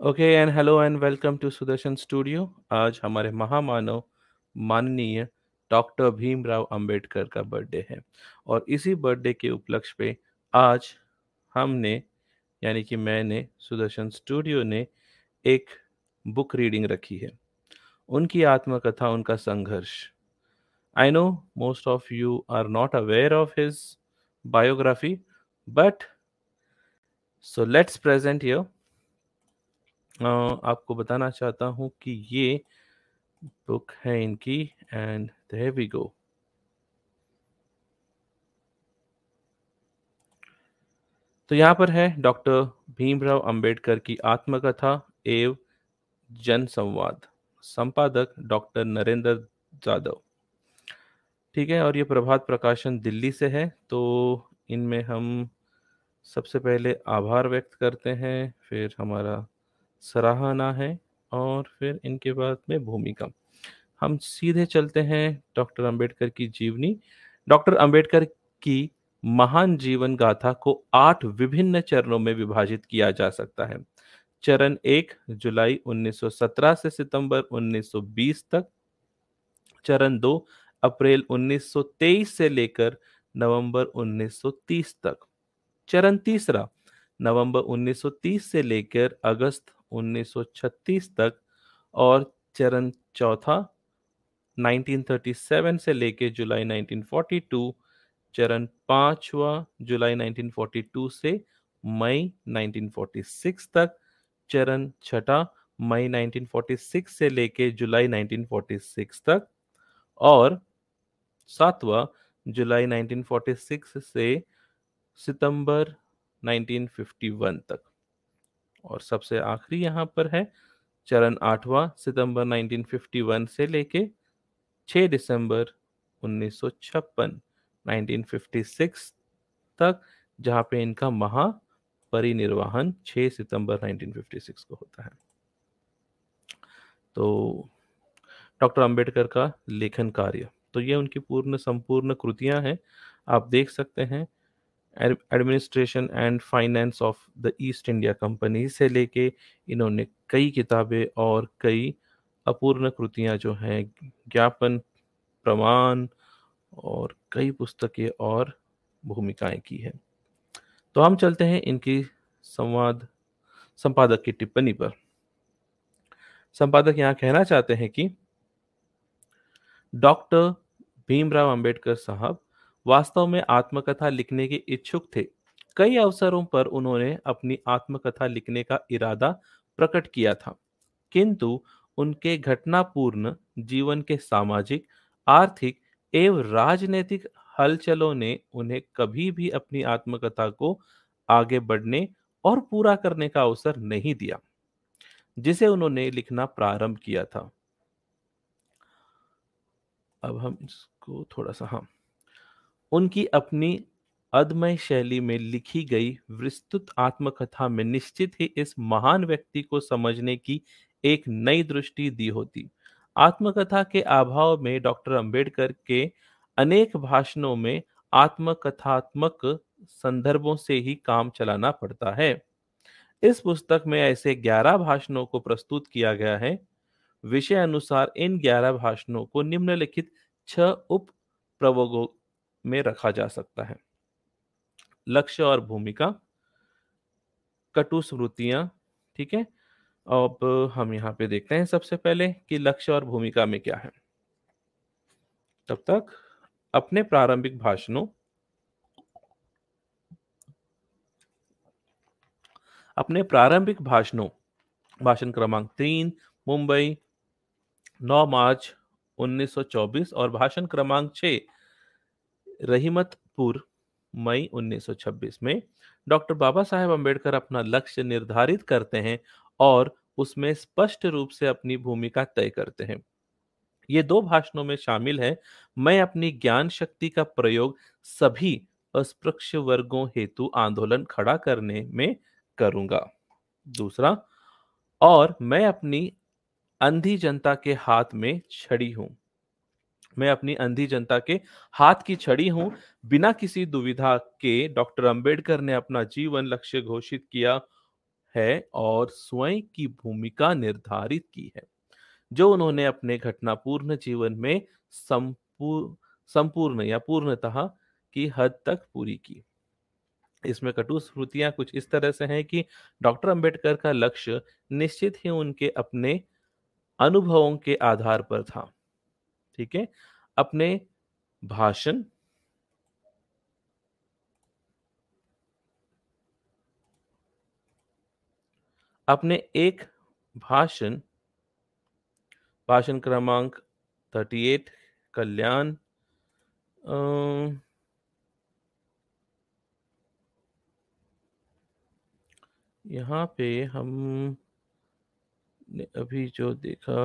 Okay and hello and welcome to Sudarshan studio आज हमारे महामानव माननीय डॉक्टर भीमराव अंबेडकर का बर्थडे है। और इसी बर्थडे के उपलक्ष्य पे आज हमने, यानी कि मैंने सुदर्शन स्टूडियो ने एक बुक रीडिंग रखी है। उनकी आत्मकथा, उनका संघर्ष। I know most of you are not aware of his biography but so let's present आपको बताना चाहता हूँ कि ये बुक है इनकी एंड देयर वी गो तो यहाँ पर है डॉक्टर भीमराव अंबेडकर की आत्मकथा एवं जन संवाद संपादक डॉक्टर नरेंद्र जादव ठीक है, और ये प्रभात प्रकाशन दिल्ली से है तो इनमें हम सबसे पहले आभार व्यक्त करते हैं, फिर हमारा सराहना है और फिर इनके बाद में भूमिका हम सीधे चलते हैं डॉक्टर अंबेडकर की जीवनी। डॉक्टर अंबेडकर की महान जीवन गाथा को आठ विभिन्न चरणों में विभाजित किया जा सकता है। चरण एक, जुलाई 1917 से सितंबर 1920 तक। चरण दो, अप्रैल 1923 से लेकर नवंबर 1930 तक। चरण तीसरा, नवंबर 1930 से लेकर अगस्त 1936 तक और चरण चौथा 1937 से लेके जुलाई 1942 चरण पांचवा जुलाई 1942 से मई 1946 तक, चरण छठा मई 1946 से लेके जुलाई 1946 तक और सातवा जुलाई 1946 से सितंबर 1951 तक। और सबसे आखिरी यहाँ पर है, चरण आठवां, सितंबर 1951 से लेके 6 दिसंबर 1956 1956 तक, जहाँ पे इनका महापरिनिर्वाहन 6 सितंबर 1956 को होता है। तो डॉक्टर अंबेडकर का लेखन कार्य तो ये उनकी पूर्ण संपूर्ण कृतियाँ हैं। आप देख सकते हैं administration and finance of the East India Company से लेके इन्होंने कई किताबें और कई अपूर्ण कृतियाँ जो हैं, ज्ञापन, प्रमाण और कई पुस्तकें और भूमिकाएँ की है। तो हम चलते हैं इनकी संवाद, संपादक की टिप्पणी पर। संपादक यहाँ कहना चाहते हैं कि डॉक्टर भीमराव अंबेडकर साहब वास्तव में आत्मकथा लिखने के इच्छुक थे। कई अवसरों पर उन्होंने अपनी आत्मकथा लिखने का इरादा प्रकट किया था, किंतु उनके घटनापूर्ण जीवन के सामाजिक, आर्थिक एवं राजनीतिक हलचलों ने उन्हें कभी भी अपनी आत्मकथा को आगे बढ़ने और पूरा करने का अवसर नहीं दिया, जिसे उन्होंने लिखना प्रारंभ किया था। अब हम इसको थोड़ा सा हाँ। उनकी अपनी अदमय शैली में लिखी गई विस्तृत आत्मकथा में निश्चित ही इस महान व्यक्ति को समझने की एक नई दृष्टि दी होती। आत्मकथा के अभाव में डॉक्टर अंबेडकर के अनेक भाषणों में आत्मकथात्मक संदर्भों से ही काम चलाना पड़ता है। इस पुस्तक में ऐसे 11 भाषणों को प्रस्तुत किया गया है। विषय अनुसार इन 11 भाषणों को निम्नलिखित छह उप में रखा जा सकता है। लक्ष्य और भूमिका, कटु स्मृतियाँ, ठीक है? अब हम यहाँ पे देखते हैं सबसे पहले कि लक्ष्य और भूमिका में क्या है। तब तक अपने प्रारंभिक भाषणों, अपने प्रारंभिक भाषणों, भाषण क्रमांक तीन, मुंबई 9 मार्च 1924 और भाषण क्रमांक छह रहीमतपुर, मई 1926 में डॉक्टर बाबा साहेब अंबेडकर अपना लक्ष्य निर्धारित करते हैं और उसमें स्पष्ट रूप से अपनी भूमिका तय करते हैं। ये दो भाषणों में शामिल है। मैं अपनी ज्ञान शक्ति का प्रयोग सभी अस्पृश्य वर्गों हेतु आंदोलन खड़ा करने में करूँगा। दूसरा, और मैं अपनी अंधी जनता के हाथ में छड़ी हूँ। मैं अपनी अंधी जनता के हाथ की छड़ी हूँ। बिना किसी दुविधा के डॉक्टर अंबेडकर ने अपना जीवन लक्ष्य घोषित किया है और स्वयं की भूमिका निर्धारित की है, जो उन्होंने अपने घटनापूर्ण जीवन में संपूर्ण संपूर्ण या पूर्णतः की हद तक पूरी की। इसमें कटु स्मृतियाँ कुछ इस तरह से हैं कि डॉक्टर अंबेडकर का लक्ष्य निश्चित ही उनके अपने अनुभवों के आधार पर था। ठीक है? अपने भाषण अपने एक भाषण भाषण क्रमांक 38 कल्याण यहाँ पे हम ने अभी जो देखा